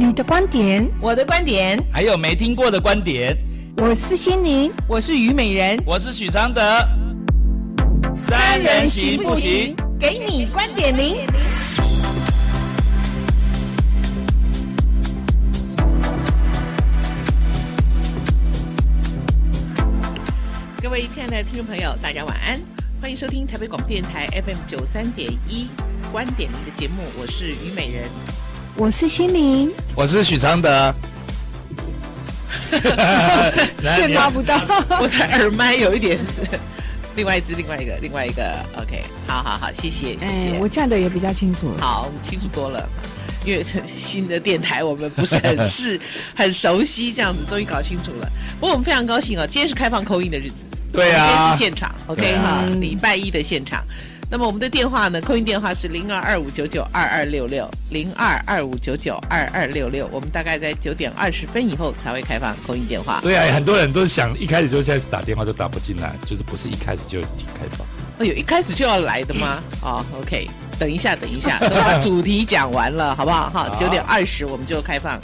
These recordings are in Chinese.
你的观点，我的观点，还有没听过的观点。我是心灵，我是虞美人，我是许常德。三人行不行？给你观点零。各位亲爱的听众朋友，大家晚安，欢迎收听台北广播电台 FM 九三点一观点零的节目，我是虞美人。我是心灵，我是许常德，线拉不到，我的耳麦有一点是另外一只，另外一个，另外一个，OK，好好好，谢谢谢谢，哎，我这样的也比较清楚，好，清楚多了，因为新的电台我们不是很是 很熟悉，这样子终于搞清楚了。不过我们非常高兴哦，今天是开放 call in 的日子，对啊，今天是现场，OK 哈，礼拜一的现场。那么我们的电话呢？空运电话是零二二五九九二二六六零二二五九九二二六六。我们大概在九点二十分以后才会开放空运电话。对啊，很多人都想一开始就现在打电话都打不进来，就是不是一开始就已经开放。哎呦一开始就要来的吗？哦，OK，等一下，等一下，等把主题讲完了，好不好？哈，九点二十我们就开放。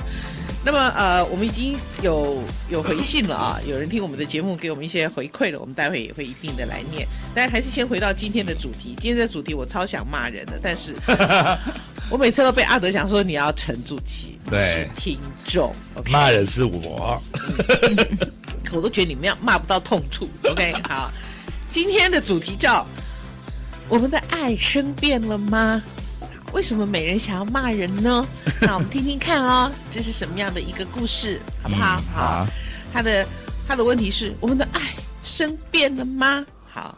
那么呃，我们已经有有回信了啊，有人听我们的节目给我们一些回馈了，我们待会也会一并的来念。但还是先回到今天的主题，今天的主题我超想骂人的，但是 我每次都被阿德讲说你要沉住气，对，听众，okay? 骂人是我，我都觉得你们要骂不到痛处，OK，好，今天的主题叫我们的爱生变了吗？为什么美人想要骂人呢？那我们听听看哦，这是什么样的一个故事，好不好？嗯、好，他的他的问题是：我们的爱生变了吗？好，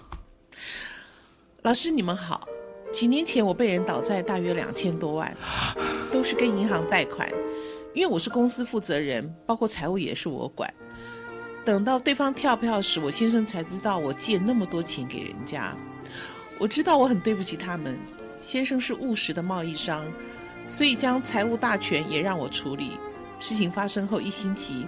老师你们好。几年前我被人倒债大约两千多万，都是跟银行贷款，因为我是公司负责人，包括财务也是我管。等到对方跳票时，我先生才知道我借那么多钱给人家。我知道我很对不起他们。先生是务实的贸易商，所以将财务大权也让我处理。事情发生后一星期，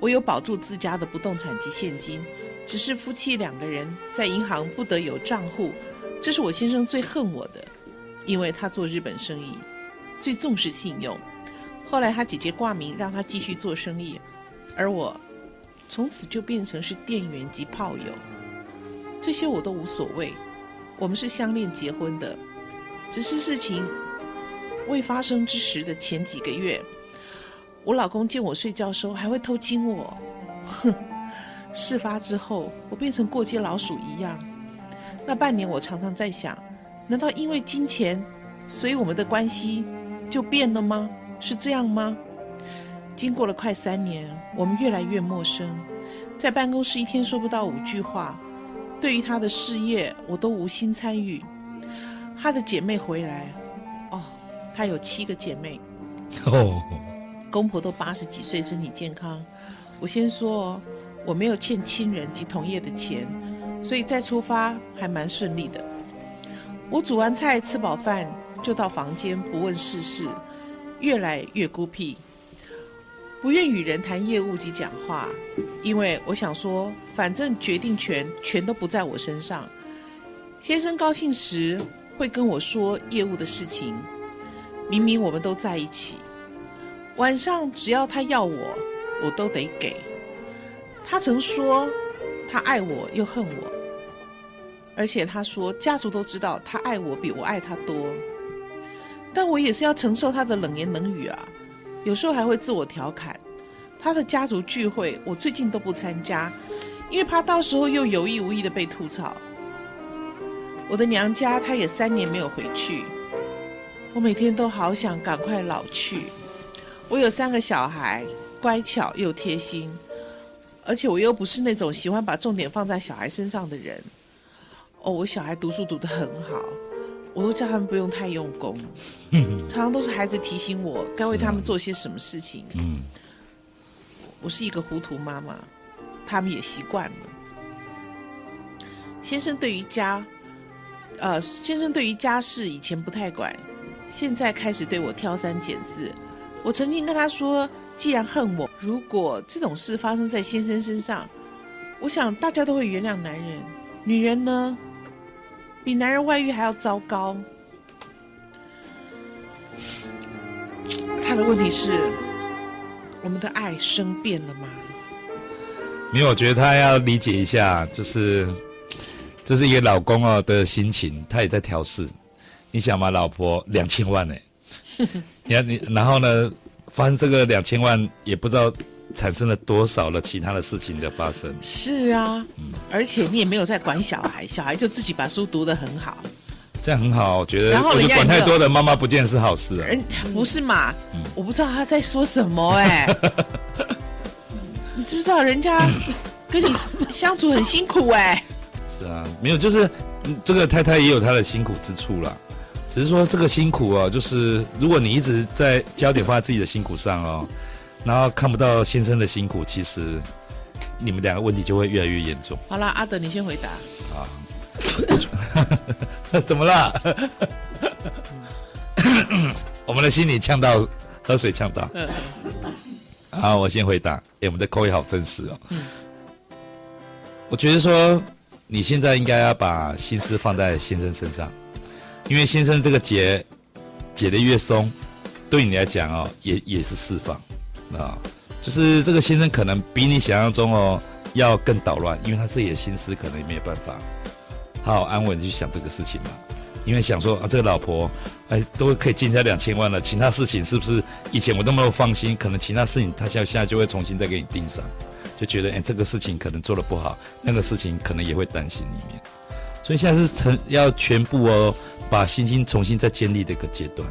我有保住自家的不动产及现金，只是夫妻两个人在银行不得有账户。这是我先生最恨我的，因为他做日本生意，最重视信用。后来他姐姐挂名让他继续做生意，而我从此就变成是店员及炮友。这些我都无所谓，我们是相恋结婚的。只是事情未发生之时的前几个月，我老公见我睡觉时候还会偷亲我，哼！事发之后，我变成过街老鼠一样。那半年，我常常在想，难道因为金钱，所以我们的关系就变了吗？是这样吗？经过了快三年，我们越来越陌生，在办公室一天说不到五句话。对于他的事业，我都无心参与。她的姐妹回来，哦，她有七个姐妹，哦，公婆都八十几岁，身体健康。我先说，我没有欠亲人及同业的钱，所以再出发还蛮顺利的。我煮完菜吃饱饭就到房间不问世事，越来越孤僻，不愿与人谈业务及讲话，因为我想说，反正决定权全都不在我身上。先生高兴时，会跟我说业务的事情，明明我们都在一起。晚上只要他要我，我都得给。他曾说他爱我又恨我，而且他说家族都知道他爱我比我爱他多。但我也是要承受他的冷言冷语啊，有时候还会自我调侃。他的家族聚会我最近都不参加，因为怕到时候又有意无意的被吐槽。我的娘家，她也三年没有回去。我每天都好想赶快老去。我有三个小孩，乖巧又贴心，而且我又不是那种喜欢把重点放在小孩身上的人。哦，我小孩读书读得很好，我都叫他们不用太用功，常常都是孩子提醒我该为他们做些什么事情。嗯，我是一个糊涂妈妈，他们也习惯了。先生对于家。呃，先生对于家事以前不太管，现在开始对我挑三拣四。我曾经跟他说，既然恨我，如果这种事发生在先生身上，我想大家都会原谅男人。女人呢，比男人外遇还要糟糕。他的问题是：我们的爱生变了吗？没有，我觉得他要理解一下，就是就是一个老公哦的心情，他也在调试。你想嘛，老婆两千万呢？你看你，然后呢，发生这个两千万，也不知道产生了多少了其他的事情的发生。是啊，嗯，而且你也没有在管小孩，小孩就自己把书读得很好。这样很好，我觉得。然后人家管太多的妈妈不见是好事啊。人不是嘛？嗯、我不知道他在说什么哎、欸。你知不知道人家跟你相处很辛苦哎、欸？是啊，没有，就是这个太太也有她的辛苦之处啦。只是说这个辛苦哦，就是如果你一直在焦点放在自己的辛苦上哦，然后看不到先生的辛苦，其实你们两个问题就会越来越严重。好啦，阿德，你先回答。啊。怎么啦？我们的心里呛到，喝水呛到。好，我先回答。哎，我们的口语好真实哦。我觉得说，你现在应该要把心思放在先生身上，因为先生这个结解得越松，对你来讲哦，也也是释放啊。就是这个先生可能比你想象中哦要更捣乱，因为他自己的心思可能也没有办法。好好安稳去想这个事情嘛，因为想说啊，这个老婆，哎，都可以进下两千万了，其他事情是不是以前我都没有放心？可能其他事情他现现在就会重新再给你盯上，就觉得哎，这个事情可能做的不好，那个事情可能也会担心里面，所以现在是成要全部哦，把信心重新再建立的一个阶段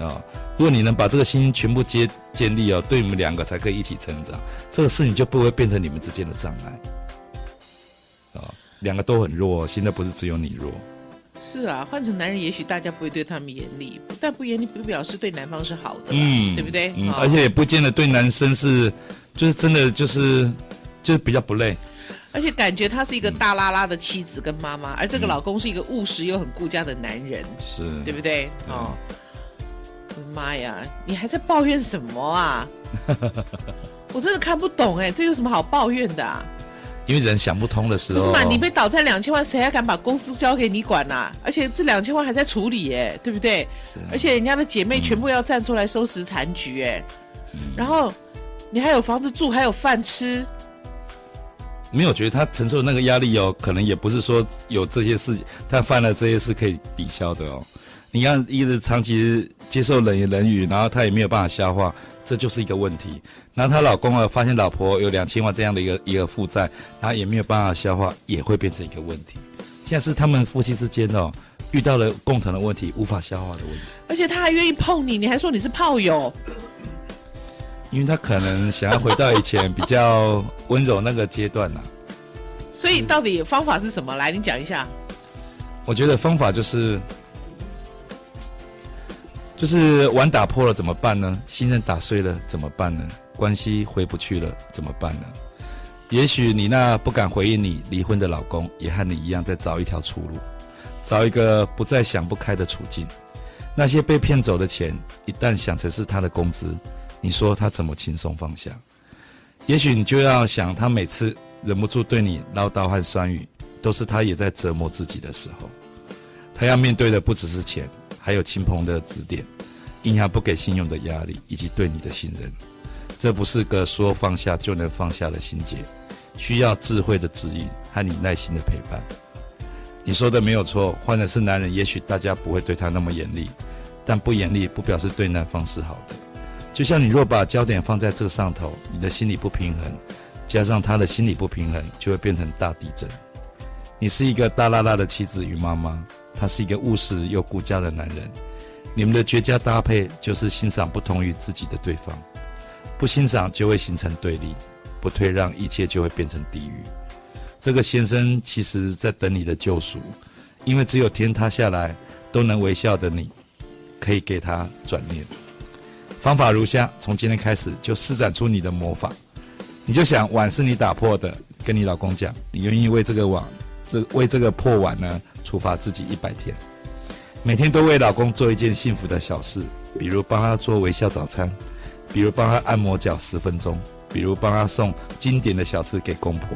啊、哦。如果你能把这个信心全部建建立哦，对你们两个才可以一起成长，这个事情就不会变成你们之间的障碍。啊两个都很弱，现在不是只有你弱。是啊，换成男人，也许大家不会对他们严厉，但不严厉不表示对男方是好的，嗯，对不对？嗯，而且也不见得对男生是，就是真的就是就是比较不累。而且感觉他是一个大拉拉的妻子跟妈妈，而这个老公是一个务实又很顾家的男人，是对不对？哦，妈呀，你还在抱怨什么啊？我真的看不懂哎，这有什么好抱怨的啊？因为人想不通的时候，不是嘛？你被倒债两千万，谁还敢把公司交给你管呐、啊？而且这两千万还在处理哎，对不对？而且人家的姐妹全部要站出来收拾残局哎，嗯、然后你还有房子住，还有饭吃。没有觉得他承受的那个压力哦，可能也不是说有这些事，他犯了这些事可以抵消的哦。你看，一直长期接受冷言冷语，然后他也没有办法消化。这就是一个问题。然后她老公啊，发现老婆有两千万这样的一个一个负债，他也没有办法消化，也会变成一个问题。现在是他们夫妻之间哦，遇到了共同的问题，无法消化的问题。而且他还愿意碰你，你还说你是炮友。因为他可能想要回到以前比较温柔那个阶段呐、啊。所以到底方法是什么？来，你讲一下。我觉得方法就是。就是碗打破了怎么办呢？信任打碎了怎么办呢？关系回不去了怎么办呢？也许你那不敢回应你离婚的老公，也和你一样在找一条出路，找一个不再想不开的处境。那些被骗走的钱，一旦想成是他的工资，你说他怎么轻松放下？也许你就要想，他每次忍不住对你唠叨和酸语，都是他也在折磨自己的时候。他要面对的不只是钱。还有亲朋的指点，银行不给信用的压力，以及对你的信任，这不是个说放下就能放下的心结，需要智慧的指引和你耐心的陪伴。你说的没有错，换的是男人，也许大家不会对他那么严厉，但不严厉不表示对男方是好的。就像你若把焦点放在这个上头，你的心理不平衡，加上他的心理不平衡，就会变成大地震。你是一个大剌剌的妻子与妈妈。他是一个务实又顾家的男人，你们的绝佳搭配就是欣赏不同于自己的对方，不欣赏就会形成对立，不退让一切就会变成地狱。这个先生其实在等你的救赎，因为只有天塌下来都能微笑的你，可以给他转念。方法如下：从今天开始就施展出你的魔法，你就想碗是你打破的，跟你老公讲，你愿意为这个碗，这为这个破碗呢？处罚自己一百天，每天都为老公做一件幸福的小事，比如帮他做微笑早餐，比如帮他按摩脚十分钟，比如帮他送经典的小吃给公婆。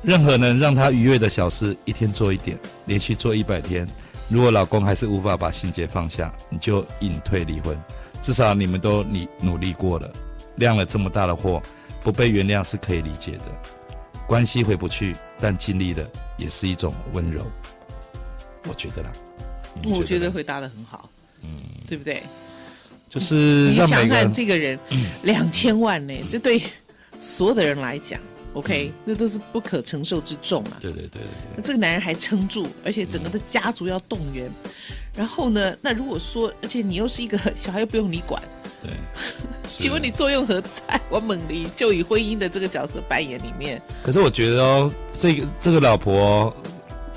任何能让他愉悦的小事，一天做一点，连续做一百天。如果老公还是无法把心结放下，你就隐退离婚。至少你们都你努力过了，亮了这么大的祸，不被原谅是可以理解的。关系回不去，但尽力了也是一种温柔。我觉得啦，觉得我觉得回答的很好，嗯，对不对？就是你想想看，这个人两千万呢，这对所有的人来讲。OK，那都是不可承受之重啊！对对对对，那这个男人还撑住，而且整个的家族要动员。嗯、然后呢，那如果说，而且你又是一个小孩，又不用你管，对，请问你作用何在？我猛离就以婚姻的这个角色扮演里面。可是我觉得哦，这个这个老婆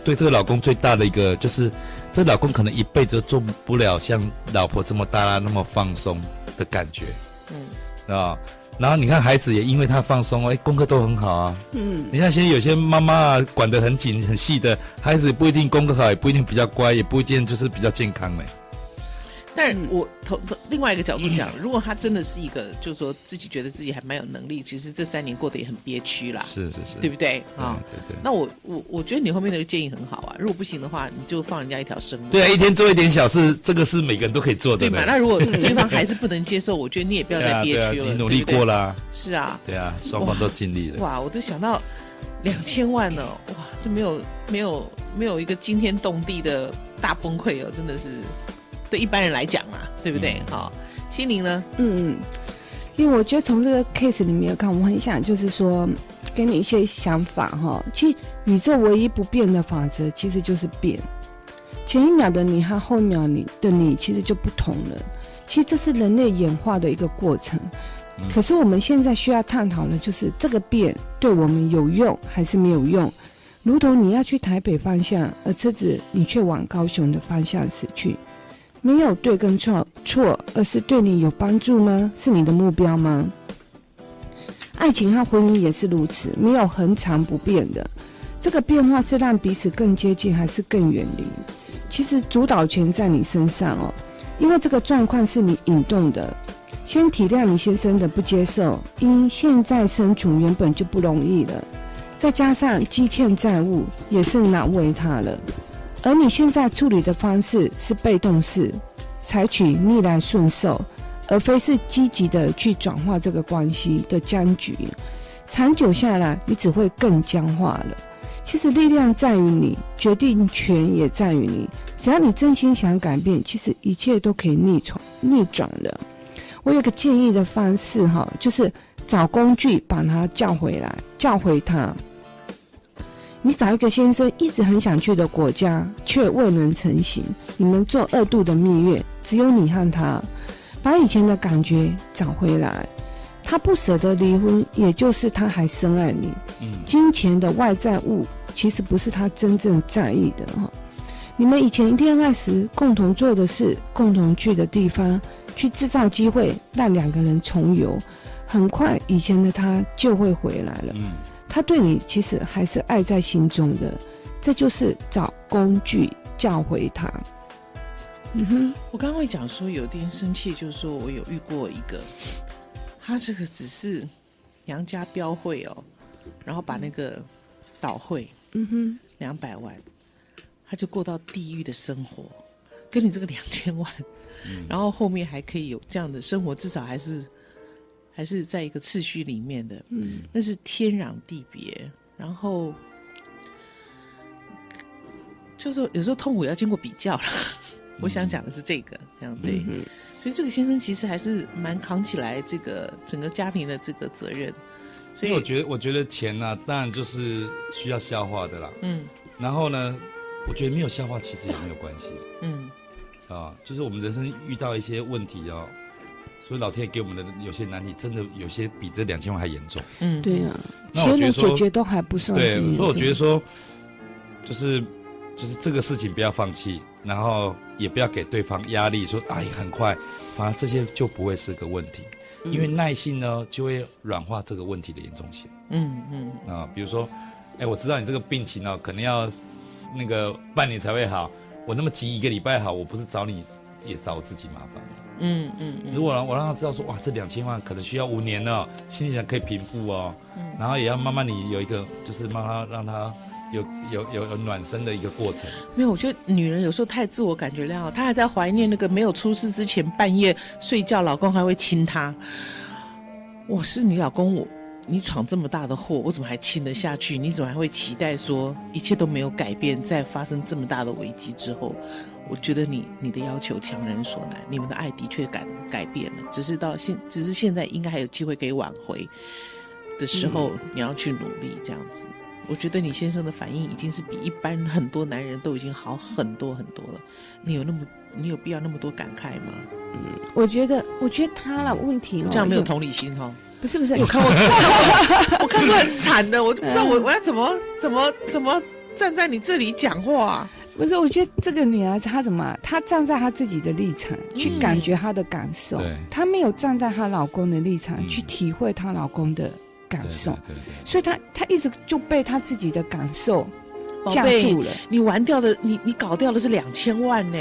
对这个老公最大的一个就是，这个老公可能一辈子都做不了像老婆这么大那么放松的感觉，嗯，啊。然后你看，孩子也因为他放松，哎，功课都很好啊。嗯，你看现在有些妈妈啊，管得很紧很细的孩子，不一定功课好，也不一定比较乖，也不一定就是比较健康嘞。但是我从另外一个角度讲，如果他真的是一个，就是说自己觉得自己还蛮有能力，其实这三年过得也很憋屈啦。是是是，对不对啊？对对。那我我我觉得你后面那个建议很好啊。如果不行的话，你就放人家一条生路。对啊，一天做一点小事，这个是每个人都可以做的。对嘛？那如果 对方还是不能接受，我觉得你也不要再憋屈了。你努力过了。是啊。对啊，双方都尽力了。哇，我都想到两千万了，哇，这没有没有没有一个惊天动地的大崩溃哦，真的是。对一般人来讲嘛，对不对？好、嗯，心灵呢？嗯嗯，因为我觉得从这个 case 里面看，我很想就是说，给你一些想法哈。其实宇宙唯一不变的法则，其实就是变。前一秒的你和后一秒你的你，其实就不同了。其实这是人类演化的一个过程。嗯、可是我们现在需要探讨的，就是这个变对我们有用还是没有用？如同你要去台北方向，而车子你却往高雄的方向驶去。没有对跟错错，而是对你有帮助吗？是你的目标吗？爱情和婚姻也是如此，没有恒常不变的。这个变化是让彼此更接近，还是更远离？其实主导权在你身上哦，因为这个状况是你引动的。先体谅你先生的不接受，因现在生存原本就不容易了，再加上积欠债务，也是难为他了。而你现在处理的方式是被动式，采取逆来顺受，而非是积极的去转化这个关系的僵局。长久下来，你只会更僵化了。其实力量在于你，决定权也在于你。只要你真心想改变，其实一切都可以逆转逆转的。我有个建议的方式哈，就是找工具把他叫回来，叫回他。你找一个先生一直很想去的国家，却未能成行。你们做二度的蜜月，只有你和他，把以前的感觉找回来。他不舍得离婚，也就是他还深爱你。嗯，金钱的外在物其实不是他真正在意的哈。你们以前恋爱时共同做的事，共同去的地方，去制造机会让两个人重游，很快以前的他就会回来了。嗯。他对你其实还是爱在心中的，这就是找工具教回他。嗯哼，我刚刚会讲说有点生气，就是说我有遇过一个，他这个只是娘家标会哦，然后把那个倒会，嗯哼，两百万，他就过到地狱的生活，跟你这个两千万，嗯，然后后面还可以有这样的生活，至少还是。还是在一个次序里面的，嗯，那是天壤地别。然后就是有时候痛苦要经过比较了。嗯、我想讲的是这个，这样对。嗯、所以这个先生其实还是蛮扛起来这个整个家庭的这个责任。所以我觉得，我觉得钱呢、啊，当然就是需要消化的啦。嗯。然后呢，我觉得没有消化其实也没有关系。嗯。啊，就是我们人生遇到一些问题哦。所以老天爷给我们的有些难题，真的有些比这两千万还严重。嗯，对啊，钱的解决都还不算。对，所以我觉得说，就是就是这个事情不要放弃，然后也不要给对方压力，说哎很快，反而这些就不会是个问题，因为耐性呢就会软化这个问题的严重性。嗯嗯啊，比如说，哎，我知道你这个病情呢，可能要那个半年才会好，我那么急一个礼拜好，我不是找你。也找我自己麻烦。嗯嗯嗯。如果我让他知道说，哇，这两千万可能需要五年呢，心里想可以平复哦。嗯。然后也要慢慢你有一个，就是慢慢让他有有有有暖身的一个过程。没有，我觉得女人有时候太自我感觉良好，她还在怀念那个没有出事之前半夜睡觉，老公还会亲她。我是你老公，我。你闯这么大的祸，我怎么还亲得下去？你怎么还会期待说一切都没有改变？在发生这么大的危机之后，我觉得你你的要求强人所难，你们的爱的确改改变了，只是到现，只是现在应该还有机会可以挽回的时候，嗯、你要去努力这样子。我觉得你先生的反应已经是比一般很多男人都已经好很多很多了。你有那么你有必要那么多感慨吗？嗯，我觉得我觉得他了问题、哦，这样没有同理心哈、哦。不是不是，我看过，我看过，我看过很惨的，我不知道我我要怎么怎么怎么站在你这里讲话。不是，我觉得这个女孩子她怎么，她站在她自己的立场去感觉她的感受，她没有站在她老公的立场去体会她老公的感受，所以她她一直就被她自己的感受。架住了，你玩掉的，你你搞掉的是两千万呢？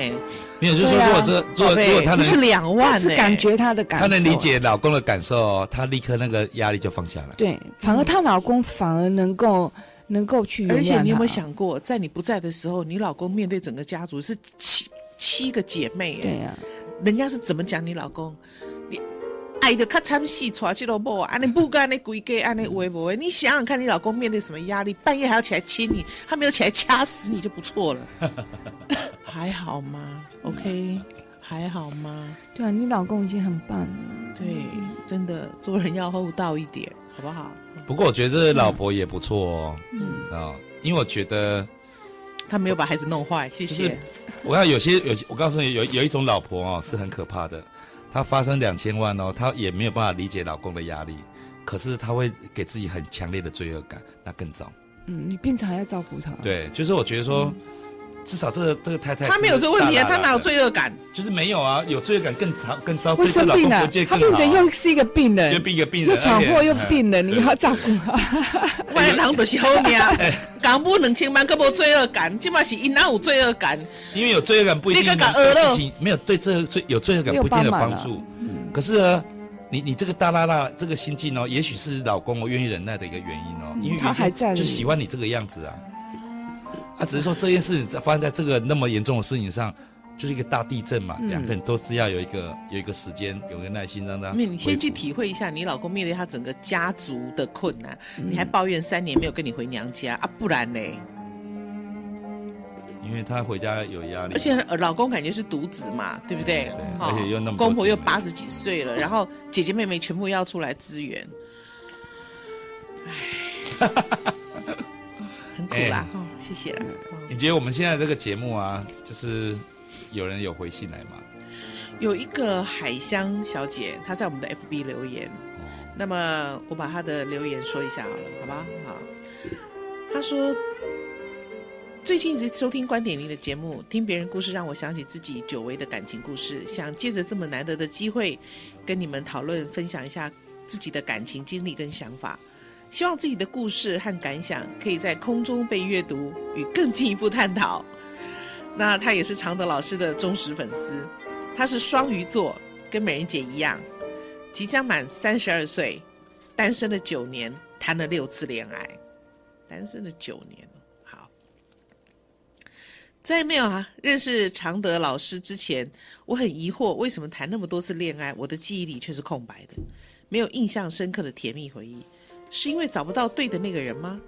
没有，就是说，如果这如果如果他能不是两万，是感觉他的感受，他能理解老公的感受，他立刻那个压力就放下来。对，反而她老公反而能够能够去。而且你有没有想过，在你不在的时候，你老公面对整个家族是七七个姐妹？对呀，人家是怎么讲你老公？爱的卡惨死，娶去老婆，安尼不干，安尼规家，安尼会不会？你想想看，你老公面对什么压力？半夜还要起来亲你，他没有起来掐死你就不错了。还好吗？OK，还好吗？对啊，你老公已经很棒了。对，真的做人要厚道一点，好不好？不过我觉得这老婆也不错哦。嗯啊、哦，因为我觉得他没有把孩子弄坏。谢谢。我看有些有些，我告诉你，有有一种老婆哦是很可怕的。她发生两千万哦，她也没有办法理解老公的压力，可是她会给自己很强烈的罪恶感，那更糟。嗯，你变成还要照顾她。对，就是我觉得说，嗯、至少这个这个太太，她没有这个问题啊，她哪有罪恶感？就是没有啊，有罪恶感更糟更糟。不生病了，她变成又是一个病人，又病一个病人，又闯祸又病人，你要照顾她。外人都是好命。港不两千万，可无罪恶感，起码是因哪有罪恶感？因为有罪恶感不一定能对事情没有对这罪有罪恶感不一定有帮助。嗯、可是呢，你你这个大拉拉这个心境哦，也许是老公我愿意忍耐的一个原因哦，因为他还在就喜欢你这个样子啊。他只是说这件事发生在这个那么严重的事情上，就是一个大地震嘛，两、嗯、个人都是要有一个有一个时间，有个耐心让他。你先去体会一下，你老公面对他整个家族的困难，嗯、你还抱怨三年没有跟你回娘家啊？不然呢？因为他回家有压力，而且老公感觉是独子嘛，对不对？对，而且又那么公婆又八十几岁了，然后姐姐妹妹全部要出来支援，唉，很苦啦。哦，谢谢了。你觉得我们现在这个节目啊，就是有人有回信来吗？有一个海香小姐，她在我们的 FB 留言，那么我把她的留言说一下好了，好吧？好，她说。最近一直收听观点零的节目，听别人故事让我想起自己久违的感情故事，想借着这么难得的机会，跟你们讨论分享一下自己的感情经历跟想法。希望自己的故事和感想可以在空中被阅读与更进一步探讨。那他也是常德老师的忠实粉丝，他是双鱼座，跟美人姐一样，即将满三十二岁，单身了九年，谈了六次恋爱，单身了九年。好在没有啊认识常德老师之前，我很疑惑为什么谈那么多次恋爱，我的记忆里却是空白的，没有印象深刻的甜蜜回忆，是因为找不到对的那个人吗？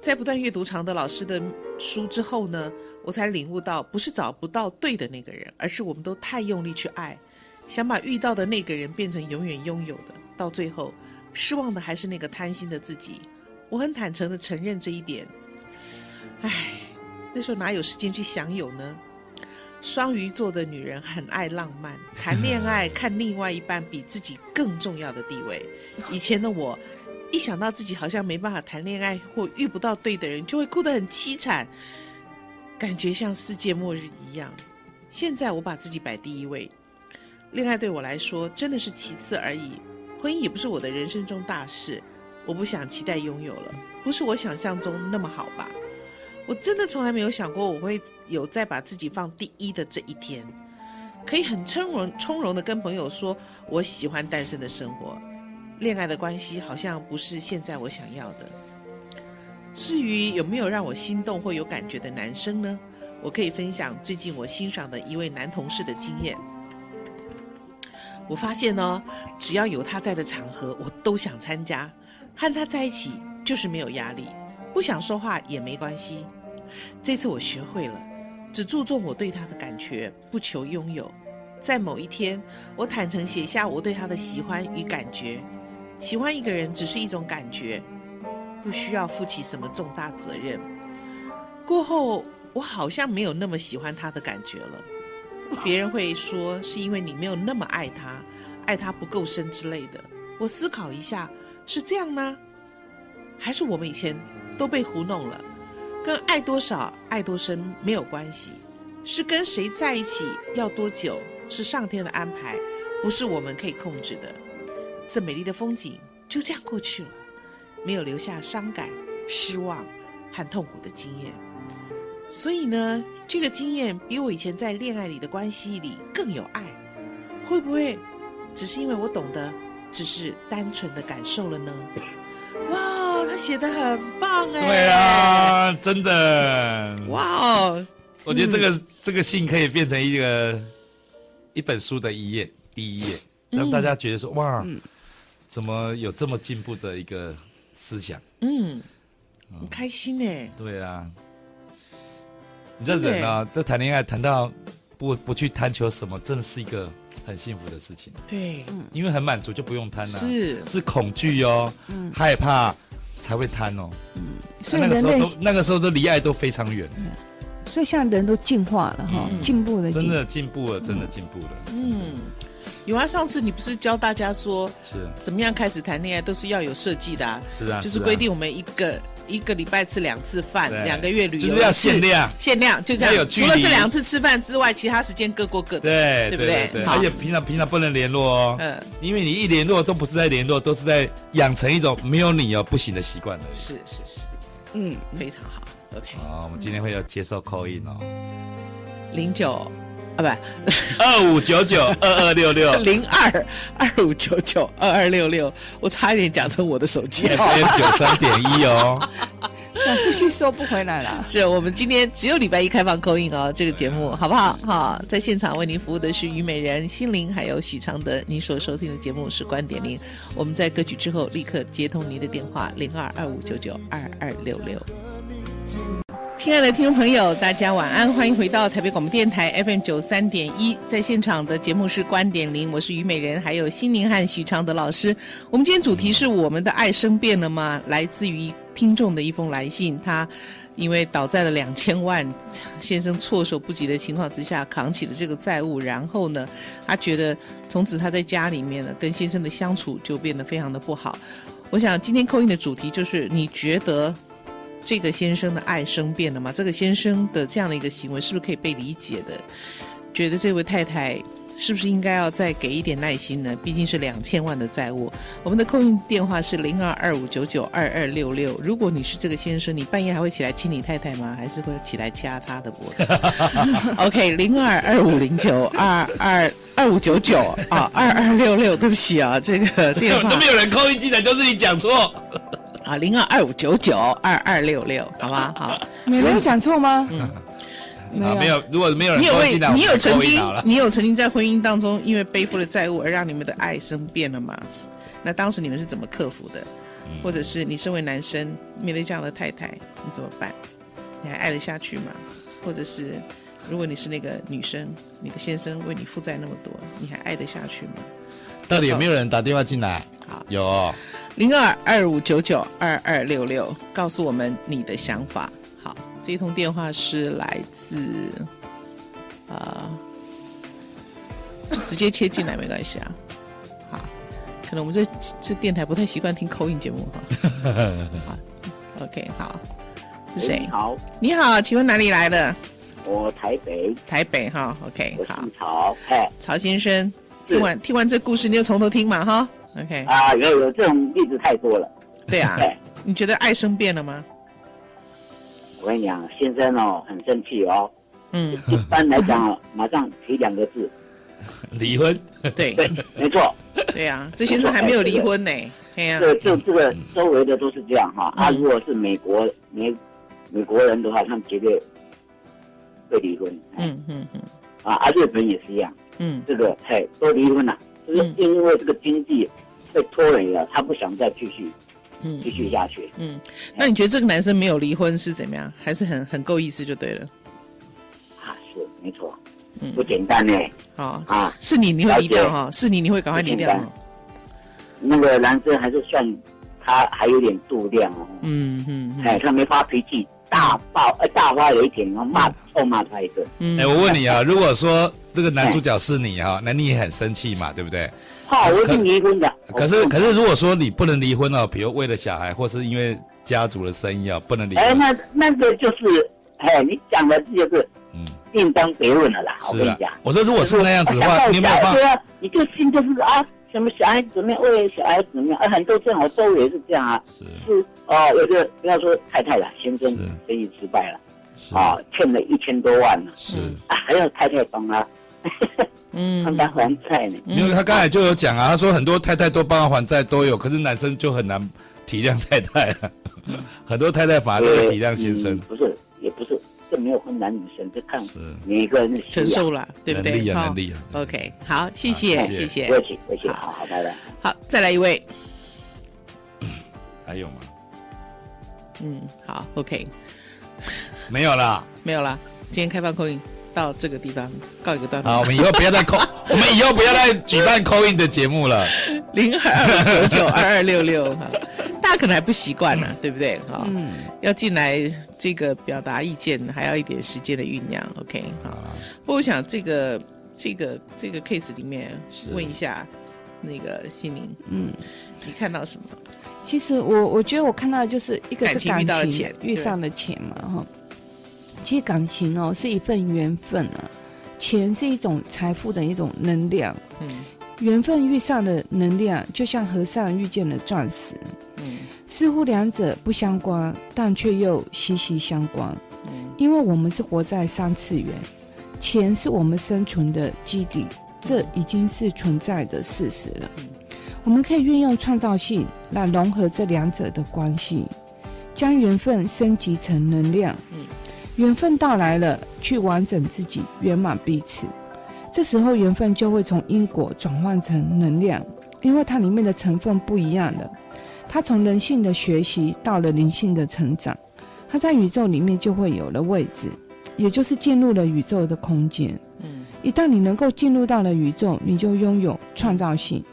在不断阅读常德老师的书之后呢，我才领悟到，不是找不到对的那个人，而是我们都太用力去爱，想把遇到的那个人变成永远拥有的，到最后失望的还是那个贪心的自己。我很坦诚的承认这一点，唉。那时候哪有时间去享有呢？双鱼座的女人很爱浪漫，谈恋爱 看另外一半比自己更重要的地位。以前的我，一想到自己好像没办法谈恋爱或遇不到对的人，就会哭得很凄惨，感觉像世界末日一样。现在我把自己摆第一位，恋爱对我来说真的是其次而已，婚姻也不是我的人生中大事，我不想期待拥有了，不是我想象中那么好吧。我真的从来没有想过我会有再把自己放第一的这一天。可以很从容从容的跟朋友说我喜欢单身的生活，恋爱的关系好像不是现在我想要的。至于有没有让我心动或有感觉的男生呢？我可以分享最近我欣赏的一位男同事的经验。我发现呢，只要有他在的场合，我都想参加。和他在一起就是没有压力，不想说话也没关系。这次我学会了，只注重我对他的感觉，不求拥有。在某一天，我坦诚写下我对他的喜欢与感觉。喜欢一个人只是一种感觉，不需要负起什么重大责任。过后，我好像没有那么喜欢他的感觉了。别人会说是因为你没有那么爱他，爱他不够深之类的。我思考一下，是这样呢？还是我们以前都被糊弄了？跟爱多少、爱多深没有关系，是跟谁在一起、要多久，是上天的安排，不是我们可以控制的。这美丽的风景就这样过去了，没有留下伤感、失望和痛苦的经验。所以呢，这个经验比我以前在恋爱里的关系里更有爱，会不会只是因为我懂得，只是单纯的感受了呢？哇，他写的很棒哎！对啊，真的哇！我觉得这个、嗯、这个信可以变成一个一本书的一页，第一页，让大家觉得说、嗯、哇，怎么有这么进步的一个思想？嗯，很开心哎。对啊。你这人啊，这谈恋爱谈到不不去贪求什么，真的是一个很幸福的事情。对，因为很满足就不用贪了。是是恐惧哦，嗯、害怕才会贪哦。嗯，所以那个时候都那个时候都离爱都非常远。嗯，所以现在人都进化了哈，进、嗯、步了，真的进步了，真的进步了。嗯，有啊，上次你不是教大家说是怎么样开始谈恋爱，都是要有设计的啊。是啊，就是规定我们一个。一个礼拜吃两次饭，两个月旅游就是要限量，限量就这样。除了这两次吃饭之外，其他时间各过各的，对，对不对？对，而且平常平常不能联络哦，嗯，因为你一联络都不是在联络，都是在养成一种没有你哦不行的习惯。是是是，嗯，非常好。OK，好，我们今天会要接受 call in 哦，零九。啊不，二五九九二二六六 零二二五九九二二六六，我差一点讲成我的手机号九三点一哦，讲出去收不回来了。是我们今天只有礼拜一开放 call in 哦，这个节目好不好？好，在现场为您服务的是虞美人、心灵还有许常德。您所收听的节目是观点零，我们在歌曲之后立刻接通您的电话零二二五九九二二六六。亲爱的听众朋友，大家晚安，欢迎回到台北广播电台 FM 九三点一，在现场的节目是观点零，我是虞美人，还有心灵和许常德老师。我们今天主题是我们的爱生变了吗？来自于听众的一封来信，他因为倒在了两千万，先生措手不及的情况之下，扛起了这个债务，然后呢，他觉得从此他在家里面呢，跟先生的相处就变得非常的不好。我想今天扣印的主题就是，你觉得？这个先生的爱生变了吗？这个先生的这样的一个行为是不是可以被理解的？觉得这位太太是不是应该要再给一点耐心呢？毕竟是两千万的债务。我们的空运电话是零二二五九九二二六六。如果你是这个先生，你半夜还会起来亲你太太吗？还是会起来掐她的脖子？OK，零二二五零九二二二五九九啊，二二六六。对不起啊，这个电话 都没有人 call in 进来，都是你讲错。啊，零二二五九九二二六六，好吧，好，没人讲错吗？嗯，没有，没有。如果没有人，你有为你有曾经，你有曾经在婚姻当中，因为背负了债务而让你们的爱生变了吗？那当时你们是怎么克服的？或者是你身为男生，面对这样的太太，你怎么办？你还爱得下去吗？或者是如果你是那个女生，你的先生为你负债那么多，你还爱得下去吗？到底有没有人打电话进来？好，有哦。零二二五九九二二六六，告诉我们你的想法。好，这一通电话是来自，啊、呃，就直接切进来没关系啊。好，可能我们这这电台不太习惯听 call in 节目哈。好，OK，好，是谁？你好，你好，请问哪里来的？我台北，台北哈。OK，好。曹，哎，曹先生，听完听完这故事，你就从头听嘛哈。OK 啊，有有这种例子太多了。对啊，对，你觉得爱生变了吗？我跟你讲，先生哦，很生气哦。嗯，一般来讲，马上提两个字，离婚，对对，没错。对呀，这先生还没有离婚呢。哎呀，这就这个周围的都是这样哈。啊，如果是美国美美国人的话，他们绝对会离婚。嗯嗯嗯。啊，啊，日本也是一样。嗯。这个嘿，都离婚了，就是因为这个经济被拖累了，他不想再继续，嗯，继续下去。嗯，那你觉得这个男生没有离婚是怎么样？还是很很够意思就对了。啊，是没错。嗯，不简单呢。哦啊，是你你会离掉哈？是你你会赶快离掉。那个男生还是算他还有点度量哦。嗯嗯。哎，他没发脾气，大爆呃大发雷霆，然后骂臭骂他一顿。嗯。哎，我问你啊，如果说这个男主角是你哈，那你也很生气嘛，对不对？好，我已经离婚的。可是可是如果说你不能离婚了，比如为了小孩，或是因为家族的生意啊，不能离婚。哎，那那个就是，哎，你讲的这就是。嗯。另当别论了啦，我跟你讲。我说，如果是那样子的话，你有没有办法？你就心就是啊，什么小孩子怎么样，为了小孩子怎么样？啊，很多这样，我周围也是这样啊。是是哦，有个不要说太太了，先生生意失败了，啊，欠了一千多万了。是啊，还要太太帮他，嗯，帮他还债呢。因为他刚才就有讲啊，他说很多太太都帮他还债都有，可是男生就很难体谅太太，很多太太反而都会体谅先生。不是，也不是。这没有分男女生，这看每一个人的承受了，对不对？能力啊，能力啊。OK，好，谢谢，谢谢，不客气，不客气，好好，拜拜。好，再来一位。还有吗？嗯，好，OK。没有了，没有了。今天开放 call in 到这个地方告一个段落。好，我们以后不要再 call，我们以后不要再举办 call in 的节目了。零二九九二二六六 哈。大家可能还不习惯呢，对不对？哈，嗯，要进来这个表达意见，还要一点时间的酝酿。OK，好。不过我想这个这个这个 case 里面，问一下那个心灵，嗯，你看到什么？其实我我觉得我看到的就是一个是感情遇到的钱，遇上了钱嘛，哈。其实感情哦是一份缘分啊，钱是一种财富的一种能量，嗯，缘分遇上的能量，就像和尚遇见了钻石。嗯，似乎两者不相关，但却又息息相关。嗯，因为我们是活在三次元，钱是我们生存的基底，这已经是存在的事实了。嗯，我们可以运用创造性来融合这两者的关系，将缘分升级成能量。嗯，缘分到来了，去完整自己，圆满彼此。这时候缘分就会从因果转换成能量，因为它里面的成分不一样了。它从人性的学习到了灵性的成长，它在宇宙里面就会有了位置，也就是进入了宇宙的空间。嗯，一旦你能够进入到了宇宙，你就拥有创造性。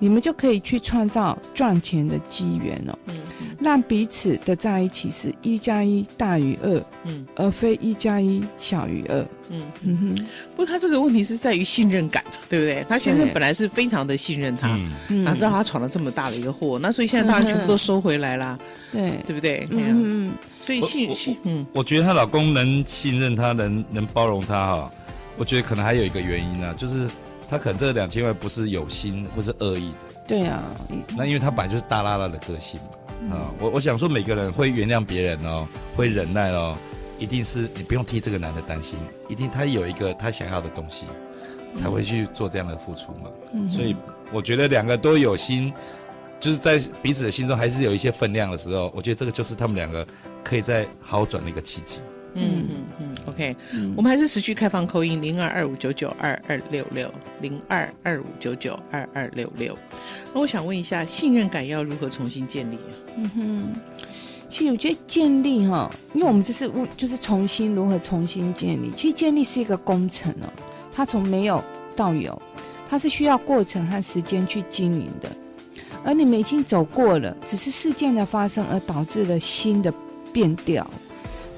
你们就可以去创造赚钱的机缘哦。嗯。让彼此的在一起是一加一大于二，嗯，而非一加一小于二，嗯嗯哼。不过他这个问题是在于信任感，对不对？他先生本来是非常的信任他，哪知道他闯了这么大的一个祸？那所以现在当然全部都收回来啦，对对不对？嗯嗯。所以信信，嗯，我觉得她老公能信任她，能能包容她哈。我觉得可能还有一个原因呢，就是他可能这两千万不是有心或是恶意的。对啊，那因为他本来就是大拉拉的个性嘛。啊，我我想说，每个人会原谅别人哦，会忍耐哦，一定是你不用替这个男的担心，一定他有一个他想要的东西，才会去做这样的付出嘛。嗯，所以我觉得两个都有心，就是在彼此的心中还是有一些分量的时候，我觉得这个就是他们两个可以在好转的一个契机。嗯嗯嗯，OK，嗯，我们还是持续开放 call in 零二二五九九二二六六零二二五九九二二六六。那我想问一下，信任感要如何重新建立？嗯哼，其实我觉得建立哈，因为我们这是就是重新如何重新建立。其实建立是一个工程哦，它从没有到有，它是需要过程和时间去经营的。而你们已经走过了，只是事件的发生而导致了新的变调。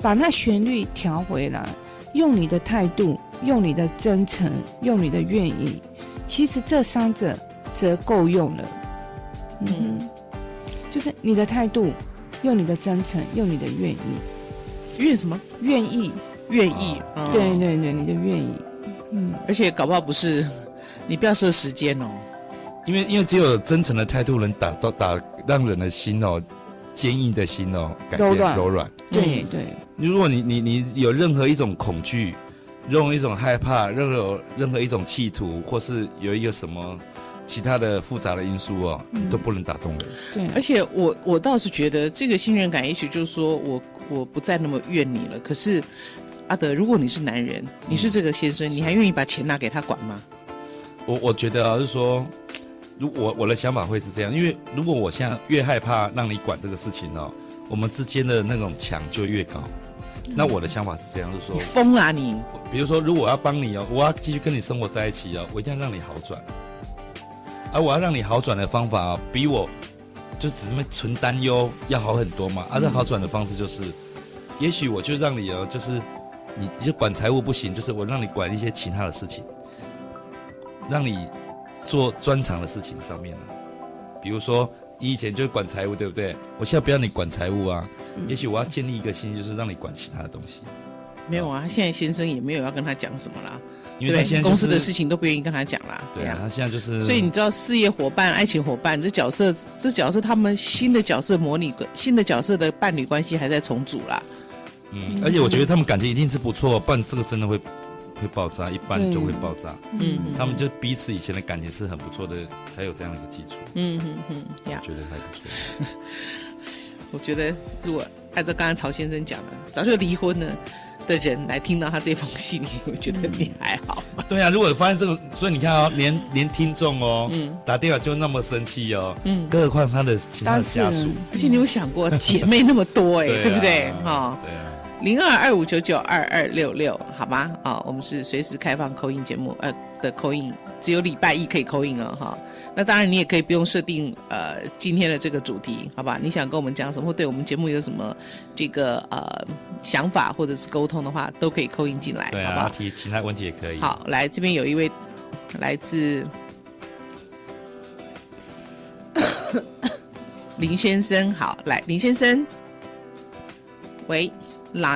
把那旋律调回来，用你的态度，用你的真诚，用你的愿意，其实这三者则够用了。嗯，就是你的态度，用你的真诚，用你的愿意。愿什么？愿意，愿意。哦、对对对，你的愿意。嗯，而且搞不好不是，你不要设时间哦。因为因为只有真诚的态度能打到打让人的心哦。坚硬的心哦，改变柔软。对对，如果你你你有任何一种恐惧，任何一种害怕，任何任何一种企图，或是有一个什么其他的复杂的因素哦，嗯、都不能打动人。对，而且我我倒是觉得这个信任感，也许就是说我我不再那么怨你了。可是阿德，如果你是男人，你是这个先生，嗯、你还愿意把钱拿给他管吗？我我觉得啊，就是说，如我我的想法会是这样，因为如果我现在越害怕让你管这个事情哦，我们之间的那种墙就越高。那我的想法是这样，就是说，你疯啦你！比如说，如果我要帮你哦，我要继续跟你生活在一起哦，我一定要让你好转。而我要让你好转的方法啊，比我就只是纯担忧要好很多嘛。而这好转的方式就是，也许我就让你哦，就是你就管财务不行，就是我让你管一些其他的事情，让你做专长的事情上面呢，比如说。你以前就是管财务，对不对？我现在不要你管财务啊。嗯、也许我要建立一个新，就是让你管其他的东西。没有啊，现在先生也没有要跟他讲什么啦，因为他现在、就是、公司的事情都不愿意跟他讲啦。对啊，他现在就是。所以你知道，事业伙伴、爱情伙伴这角色，这角色他们新的角色模拟，新的角色的伴侣关系还在重组啦。嗯，而且我觉得他们感情一定是不错，不然这个真的会。会爆炸，一般就会爆炸。嗯，他们就彼此以前的感情是很不错的，才有这样的一个基础。嗯嗯嗯，我觉得还不错。我觉得如果按照刚刚曹先生讲的，早就离婚了的人来听到他这封信，我觉得你还好吗？对啊，如果发现这个，所以你看哦，连连听众哦，嗯，打电话就那么生气哦，嗯，更何况他的其他的家属。而且你有想过，姐妹那么多哎，对不对？哈，对啊。零二二五九九二二六六，好吗？啊、哦，我们是随时开放 call in 节目，呃的 call in，只有礼拜一可以 call in 哦，哈。那当然你也可以不用设定呃今天的这个主题，好吧？你想跟我们讲什么，或对我们节目有什么这个呃想法或者是沟通的话，都可以 call in 进来，对啊，好吧？提其他问题也可以。好，来这边有一位来自 林先生，好，来林先生，喂。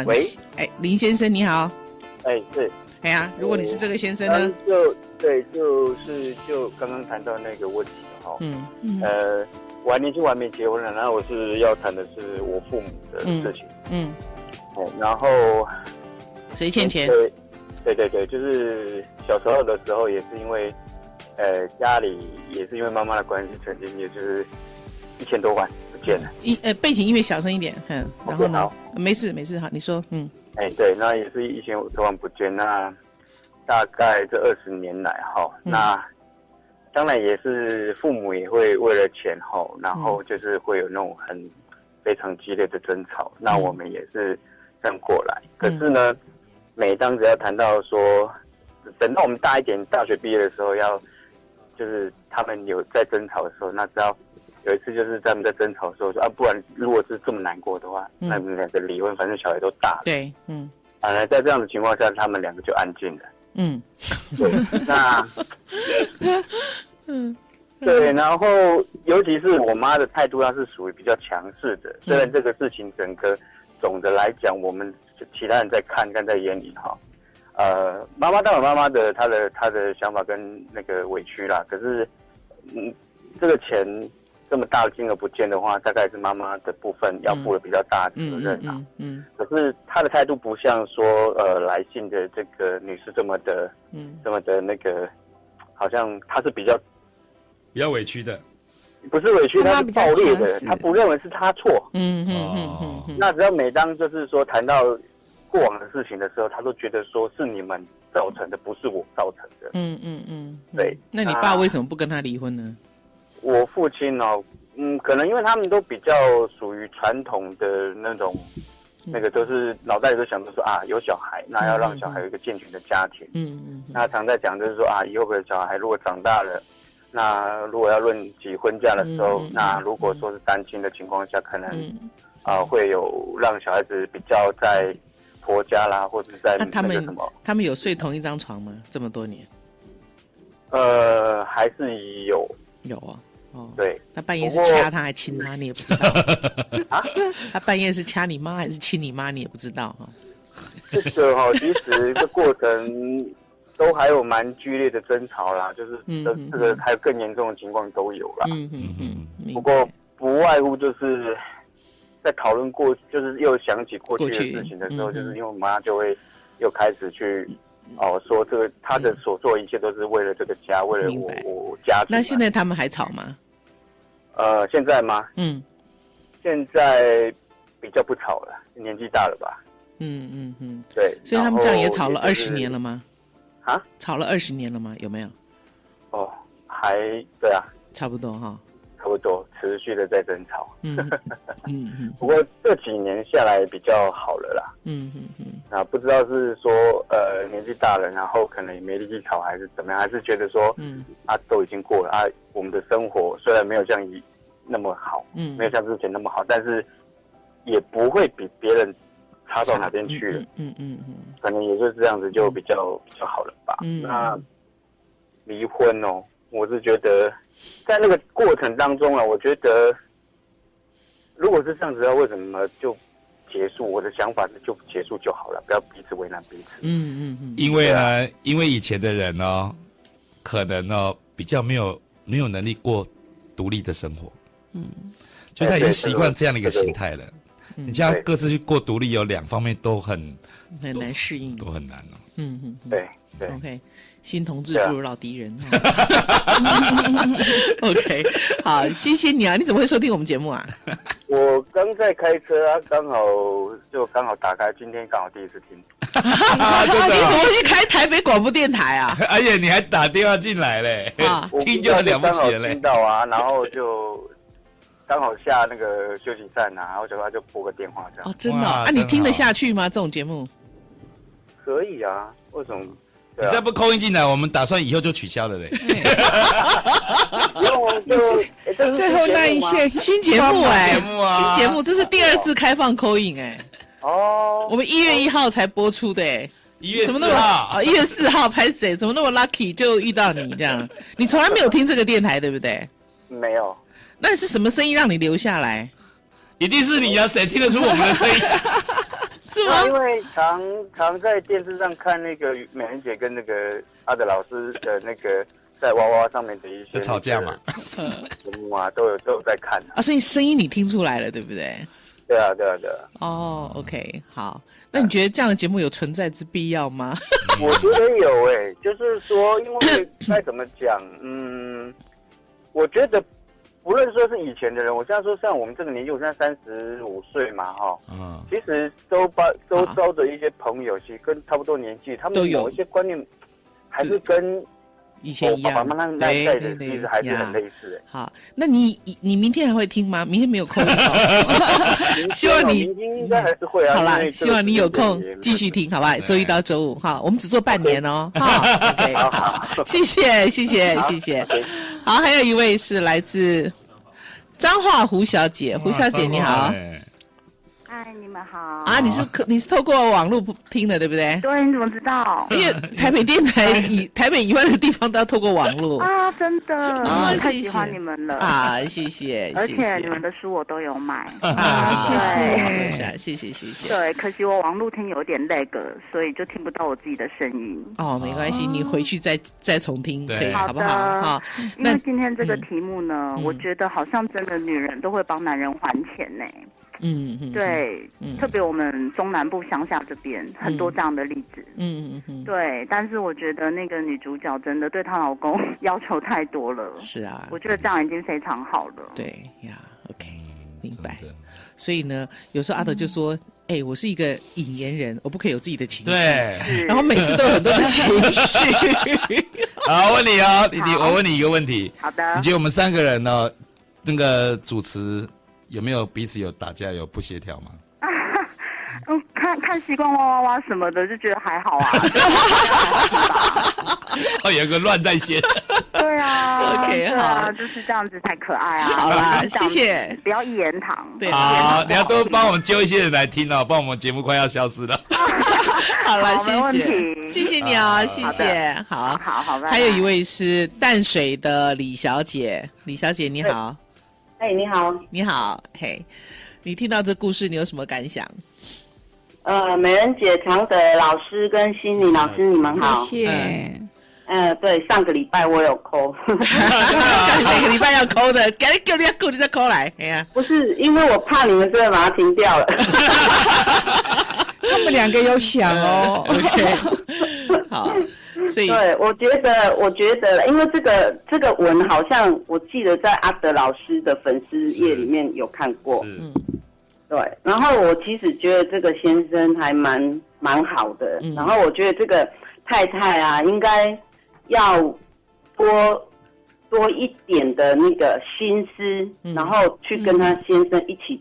喂，哎，林先生你好，哎是，哎呀，如果你是这个先生呢？就对，就是就刚刚谈到那个问题哈，嗯嗯，呃，我还年轻，我还没结婚呢，然后我是要谈的是我父母的事情，嗯，哦，然后谁欠钱？对，对对对，就是小时候的时候也是因为，呃，家里也是因为妈妈的关系，曾经也就是一千多万。一呃，背景音乐小声一点，嗯，然后呢？没事没事，好，你说，嗯，哎，对，那也是一千多万不见，那大概这二十年来哈，那当然也是父母也会为了钱哈，然后就是会有那种很非常激烈的争吵，那我们也是这样过来。可是呢，每当只要谈到说，等到我们大一点，大学毕业的时候，要就是他们有在争吵的时候，那只要。有一次就是他们在争吵的时候说啊，不然如果是这么难过的话，嗯、那你们两个离婚，反正小孩都大了。对，嗯。啊，在这样的情况下，他们两个就安静了。嗯。对，那，嗯，对，然后尤其是我妈的态度，她是属于比较强势的。虽然这个事情整个总的来讲，我们其他人在看，看在眼里哈。呃，妈妈当然妈妈的她的她的想法跟那个委屈啦，可是，嗯，这个钱。这么大的金额不见的话，大概是妈妈的部分要负了比较大的责任啊。嗯，嗯，嗯，嗯，可是她的态度不像说，呃，来信的这个女士这么的，嗯，这么的那个，好像她是比较比较委屈的，不是委屈，他是暴烈的，他不认为是他错。嗯嗯嗯嗯嗯。那只要每当就是说谈到过往的事情的时候，他都觉得说是你们造成的，不是我造成的。嗯嗯嗯。对。那你爸为什么不跟他离婚呢？我父亲哦，嗯，可能因为他们都比较属于传统的那种，那个都是脑袋里都想着说啊，有小孩，那要让小孩有一个健全的家庭。嗯嗯。那常在讲就是说啊，以后的小孩如果长大了，那如果要论及婚嫁的时候，那如果说是单亲的情况下，可能啊会有让小孩子比较在婆家啦，或者是在那个什么。他们有睡同一张床吗？这么多年？呃，还是有。有啊。哦，对，他半夜是掐他还亲他，你也不知道 啊？他半夜是掐你妈还是亲你妈，你也不知道哈。这个哈，其实这过程都还有蛮剧烈的争吵啦，就是这这个还有更严重的情况都有啦。嗯嗯嗯。不过不外乎就是在讨论过，就是又想起过去的事情的时候，就是因为我妈就会又开始去哦，说这个他的所做一切都是为了这个家，为了我我家族。那现在他们还吵吗？呃，现在吗？嗯，现在比较不吵了，年纪大了吧？嗯嗯嗯，对。所以他们这样也吵了二十年了吗？啊？吵了二十年了吗？有没有？哦，还对啊，差不多哈。差不多，持续的在争吵。嗯嗯嗯。不过这几年下来比较好了啦。嗯嗯嗯。啊，不知道是说呃年纪大了，然后可能也没力气吵，还是怎么样？还是觉得说，嗯啊都已经过了啊，我们的生活虽然没有像以那么好，嗯，没有像之前那么好，但是也不会比别人差到哪边去了。嗯嗯嗯。可能也就是这样子，就比较比较好了吧。嗯。那离婚哦。我是觉得，在那个过程当中啊，我觉得，如果是这样子的话，为什么就结束？我的想法是就结束就好了，不要彼此为难彼此。嗯嗯嗯。因为呢，啊、因为以前的人哦，可能哦比较没有没有能力过独立的生活，嗯，就他已经习惯这样的一个形态了。你这样各自去过独立，有两方面都很很难适应，都很难哦。嗯嗯，对对。OK。新同志不如老敌人。OK，好，谢谢你啊！你怎么会收听我们节目啊？我刚在开车啊，刚好就刚好打开，今天刚好第一次听。你怎么会去开台北广播电台啊？而且你还打电话进来嘞，听就很了不起了嘞。听到啊，然后就刚好下那个休息站啊，然后就他就拨个电话这样。哦，真的啊？你听得下去吗？这种节目？可以啊，为什么？你再不扣音进来，我们打算以后就取消了嘞。最后那一线新节目哎，新节目这是第二次开放扣音哎。哦，我们一月一号才播出的哎，一月四号啊，一月四号拍谁？怎么那么 lucky 就遇到你这样？你从来没有听这个电台对不对？没有。那是什么声音让你留下来？一定是你啊！谁听得出我们的声音？是吗？因为常常在电视上看那个美人姐跟那个阿德老师的那个在娃娃上面的一些 吵架嘛，节目啊，都有都有在看啊，所以声音你听出来了，对不对？对啊，对啊，对啊。哦，OK，好，那你觉得这样的节目有存在之必要吗？我觉得有诶，就是说，因为该怎么讲，嗯，我觉得。不论说是以前的人，我现在说像我们这个年纪，我现在三十五岁嘛，哈，嗯，其实都包都招着一些朋友，其实跟差不多年纪，他们有一些观念，还是跟以前一样，爸爸妈妈那一代的其实还是很类似。好，那你你明天还会听吗？明天没有空，希望你明天应该还是会啊。好啦，希望你有空继续听，好吧？周一到周五，哈，我们只做半年哦，好，OK，好，谢谢，谢谢，谢谢。好，还有一位是来自彰化胡小姐，胡小姐你好。你们好。啊，你是可你是透过网络听的对不对？对，你怎么知道？因为台北电台以 台北以外的地方都要透过网络啊，真的。啊，太喜欢你们了啊，谢谢。而且你们的书我都有买 啊，谢谢，谢谢，谢谢。对，可惜我网络听有点 lag，所以就听不到我自己的声音。哦，没关系，你回去再再重听，可以，好不好？好。因为今天这个题目呢，我觉得好像真的女人都会帮男人还钱呢。嗯嗯，对，嗯、特别我们中南部乡下这边、嗯、很多这样的例子。嗯嗯嗯，对，但是我觉得那个女主角真的对她老公要求太多了。是啊，我觉得这样已经非常好了。对呀，OK，明白。所以呢，有时候阿德就说：“哎、我是一个引言人，我不可以有自己的情绪。”对，然后每次都有很多的情绪。好，问你哦，你你我问你一个问题。好的。你觉得我们三个人呢，那个主持？有没有彼此有打架有不协调吗？嗯，看看习惯哇哇哇什么的，就觉得还好啊。哦，有个乱在先。对啊，OK，好，就是这样子才可爱啊。好啦，谢谢，不要一言堂。对，好，你要多帮我们揪一些人来听哦，不然我们节目快要消失了。好了，谢谢，谢谢你哦，谢谢，好，好好。还有一位是淡水的李小姐，李小姐你好。哎，你好，你好，嘿，你听到这故事，你有什么感想？呃，美人姐、常德老师跟心理老师，你们好，谢谢。呃，对，上个礼拜我有抠，每个礼拜要抠的，赶紧叫你要抠，你再抠来，哎呀，不是，因为我怕你们真的把它停掉了。他们两个有想哦。OK，好，所以对，我觉得，我觉得，因为这个这个文好像我记得在阿德老师的粉丝页里面有看过。嗯，对。然后我其实觉得这个先生还蛮蛮好的，嗯、然后我觉得这个太太啊，应该要多多一点的那个心思，嗯、然后去跟他先生一起。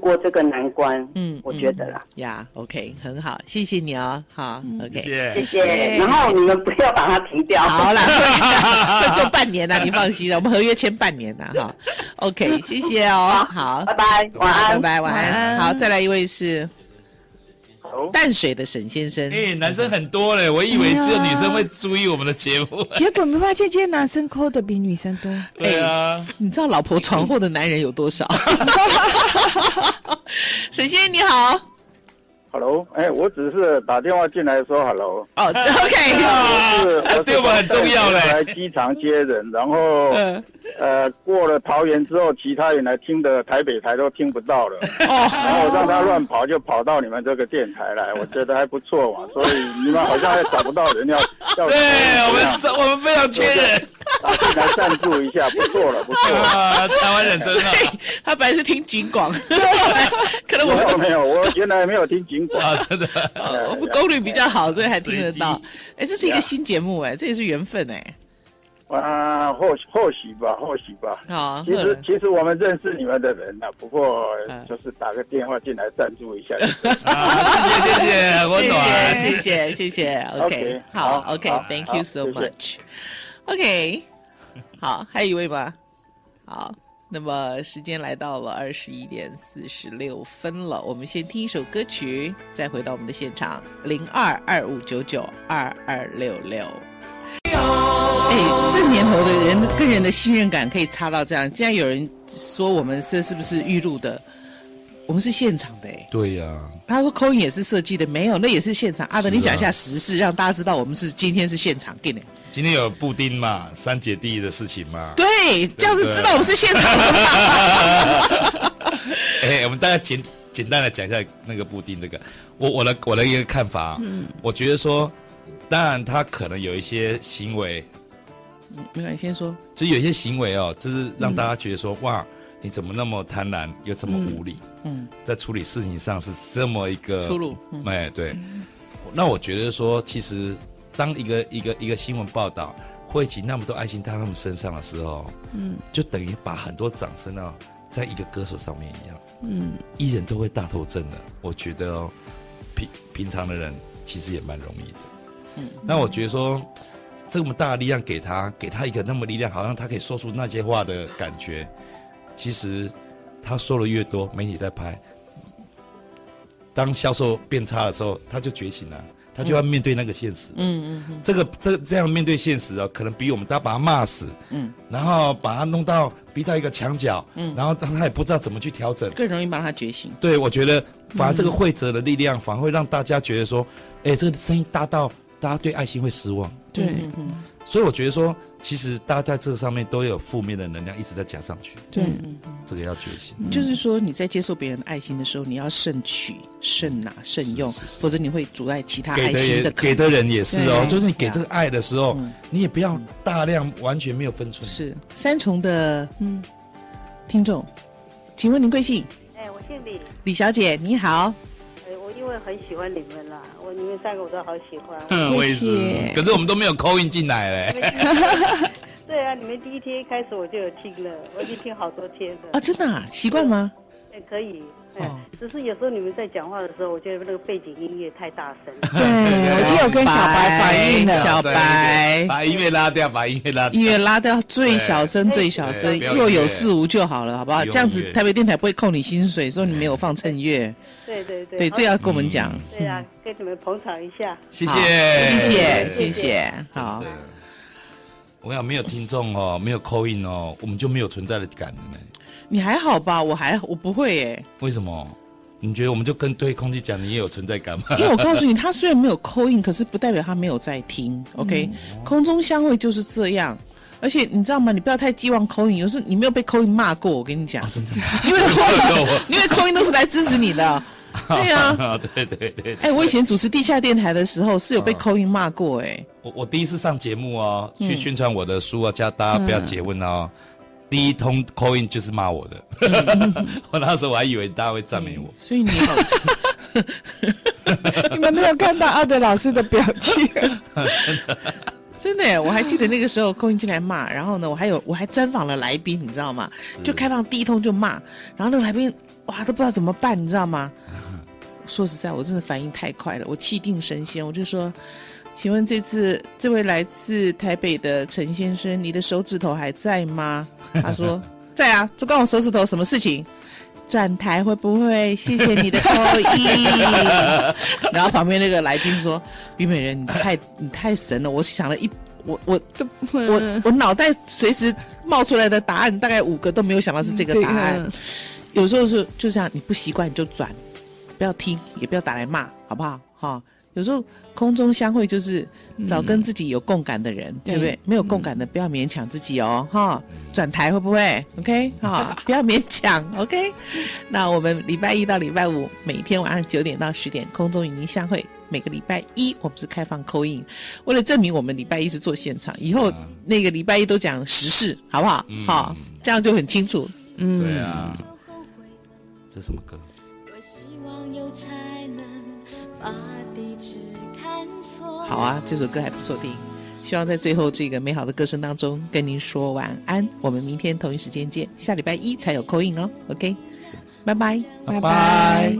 过这个难关，嗯，我觉得啦，呀、yeah,，OK，很好，谢谢你哦，好、嗯、，OK，谢谢，谢谢。然后你们不要把它停掉，好了，会做半年了，你放心了，我们合约签半年了，哈，OK，谢谢哦，好，拜拜，晚安，拜拜，晚安，好，再来一位是。淡水的沈先生，哎，男生很多嘞，我以为只有女生会注意我们的节目，结果没发现今天男生 call 的比女生多。对啊，你知道老婆闯祸的男人有多少？沈先生你好，Hello，哎，我只是打电话进来说 Hello。哦，OK，是，对我们很重要嘞，来机场接人，然后。呃，过了桃园之后，其他人来听的台北台都听不到了。哦，然后让他乱跑，就跑到你们这个电台来，我觉得还不错嘛。所以你们好像还找不到人要要。对，我们我们非常缺人，来赞助一下，不错了，不错啊，台湾人真好。他本来是听警广，可能我没有没有，我原来没有听警广啊，真的，我们功率比较好，所以还听得到。哎，这是一个新节目，哎，这也是缘分，哎。啊，或许或许吧，或许吧。好，其实其实我们认识你们的人呢，不过就是打个电话进来赞助一下。谢谢谢谢，我懂了，谢谢谢谢。OK，好，OK，Thank you so much。OK，好，还有一位吗？好，那么时间来到了二十一点四十六分了，我们先听一首歌曲，再回到我们的现场，零二二五九九二二六六。哎，这年头的人跟人的信任感可以差到这样。竟然有人说我们这是不是预录的？我们是现场的哎。对呀、啊。他说 call in 也是设计的，没有，那也是现场。阿德，你讲一下实事，让大家知道我们是今天是现场给你。今天有布丁嘛？三姐弟的事情嘛？对，这样子知道我们是现场的嘛。哎，我们大家简简单的讲一下那个布丁这个，我我的我的一个看法，啊嗯，我觉得说。当然，他可能有一些行为，嗯，没关系，先说。就有一些行为哦，就是让大家觉得说，嗯、哇，你怎么那么贪婪，又这么无理？嗯，在处理事情上是这么一个出路。哎，对。嗯、那我觉得说，其实当一个一个一个新闻报道汇集那么多爱心到他们身上的时候，嗯，就等于把很多掌声啊，在一个歌手上面一样，嗯，艺人都会大头症的。我觉得哦，平平常的人其实也蛮容易的。嗯，那我觉得说，这么大的力量给他，给他一个那么力量，好像他可以说出那些话的感觉。其实他说的越多，媒体在拍。当销售变差的时候，他就觉醒了，他就要面对那个现实。嗯嗯嗯。这个这这样面对现实啊，可能比我们他把他骂死，嗯，然后把他弄到逼到一个墙角，嗯，然后他他也不知道怎么去调整，更容易帮他觉醒。对，我觉得反而这个会者的力量，反而会让大家觉得说，哎，这个声音大到。大家对爱心会失望，对，嗯、所以我觉得说，其实大家在这个上面都有负面的能量一直在加上去，对，这个要觉醒。就是说你在接受别人的爱心的时候，你要慎取、慎拿、慎用，否则你会阻碍其他爱心的。给的人也是哦，就是你给这个爱的时候，嗯、你也不要大量完全没有分寸。是三重的嗯听众，请问您贵姓？哎，我姓李，李小姐你好。因为很喜欢你们啦，我你们三个我都好喜欢。嗯，我也是。可是我们都没有 call in 进来嘞。对啊，你们第一天一开始我就有听了，我已经听好多天了。啊，真的啊？习惯吗？哎，可以。哦。只是有时候你们在讲话的时候，我觉得那个背景音乐太大声。对，我今天有跟小白反映的。小白，把音乐拉掉，把音乐拉掉。音乐拉掉，最小声，最小声，若有似无就好了，好不好？这样子台北电台不会扣你薪水，说你没有放衬乐。对对对，对，这要跟我们讲。对啊，给你们捧场一下。谢谢，谢谢，谢谢。好，我跟你讲，没有听众哦，没有 call in 哦，我们就没有存在的感了呢。你还好吧？我还我不会耶。为什么？你觉得我们就跟对空气讲，你也有存在感吗？因为我告诉你，他虽然没有 call in，可是不代表他没有在听。OK，空中相会就是这样。而且你知道吗？你不要太寄望 call in，有时候你没有被 call in 骂过，我跟你讲。真的。因为 call in，因为 call in 都是来支持你的。对 呀，对对对。哎，我以前主持地下电台的时候是有被 call in 骂过哎。我我第一次上节目哦，去宣传我的书啊，叫大家不要结婚哦。第一通 call in 就是骂我的，我那时候我还以为大家会赞美我。所以你好，你们没有看到阿德老师的表情。真的，我还记得那个时候扣音进来骂，然后呢，我还有我还专访了来宾，你知道吗？就开放第一通就骂，然后那个来宾哇都不知道怎么办，你知道吗？说实在，我真的反应太快了，我气定神闲，我就说，请问这次这位来自台北的陈先生，你的手指头还在吗？他说 在啊，这关我手指头什么事情？转台会不会？谢谢你的扣一。然后旁边那个来宾说：“虞美人，你太你太神了！我想了一我我我我脑袋随时冒出来的答案，大概五个都没有想到是这个答案。有时候是就这样，你不习惯你就转，不要听，也不要打来骂，好不好？哈。”有时候空中相会就是找跟自己有共感的人，嗯、对不对？没有共感的不要勉强自己哦，哈。转台会不会？OK，哈，不要勉强，OK。那我们礼拜一到礼拜五每天晚上九点到十点空中与您相会。每个礼拜一我们是开放 call in，为了证明我们礼拜一是做现场，以后那个礼拜一都讲时事，好不好？好、嗯，这样就很清楚。嗯，对啊。这什么歌？好啊，这首歌还不错听。希望在最后这个美好的歌声当中跟您说晚安。我们明天同一时间见，下礼拜一才有 call in 哦。OK，拜拜，拜拜。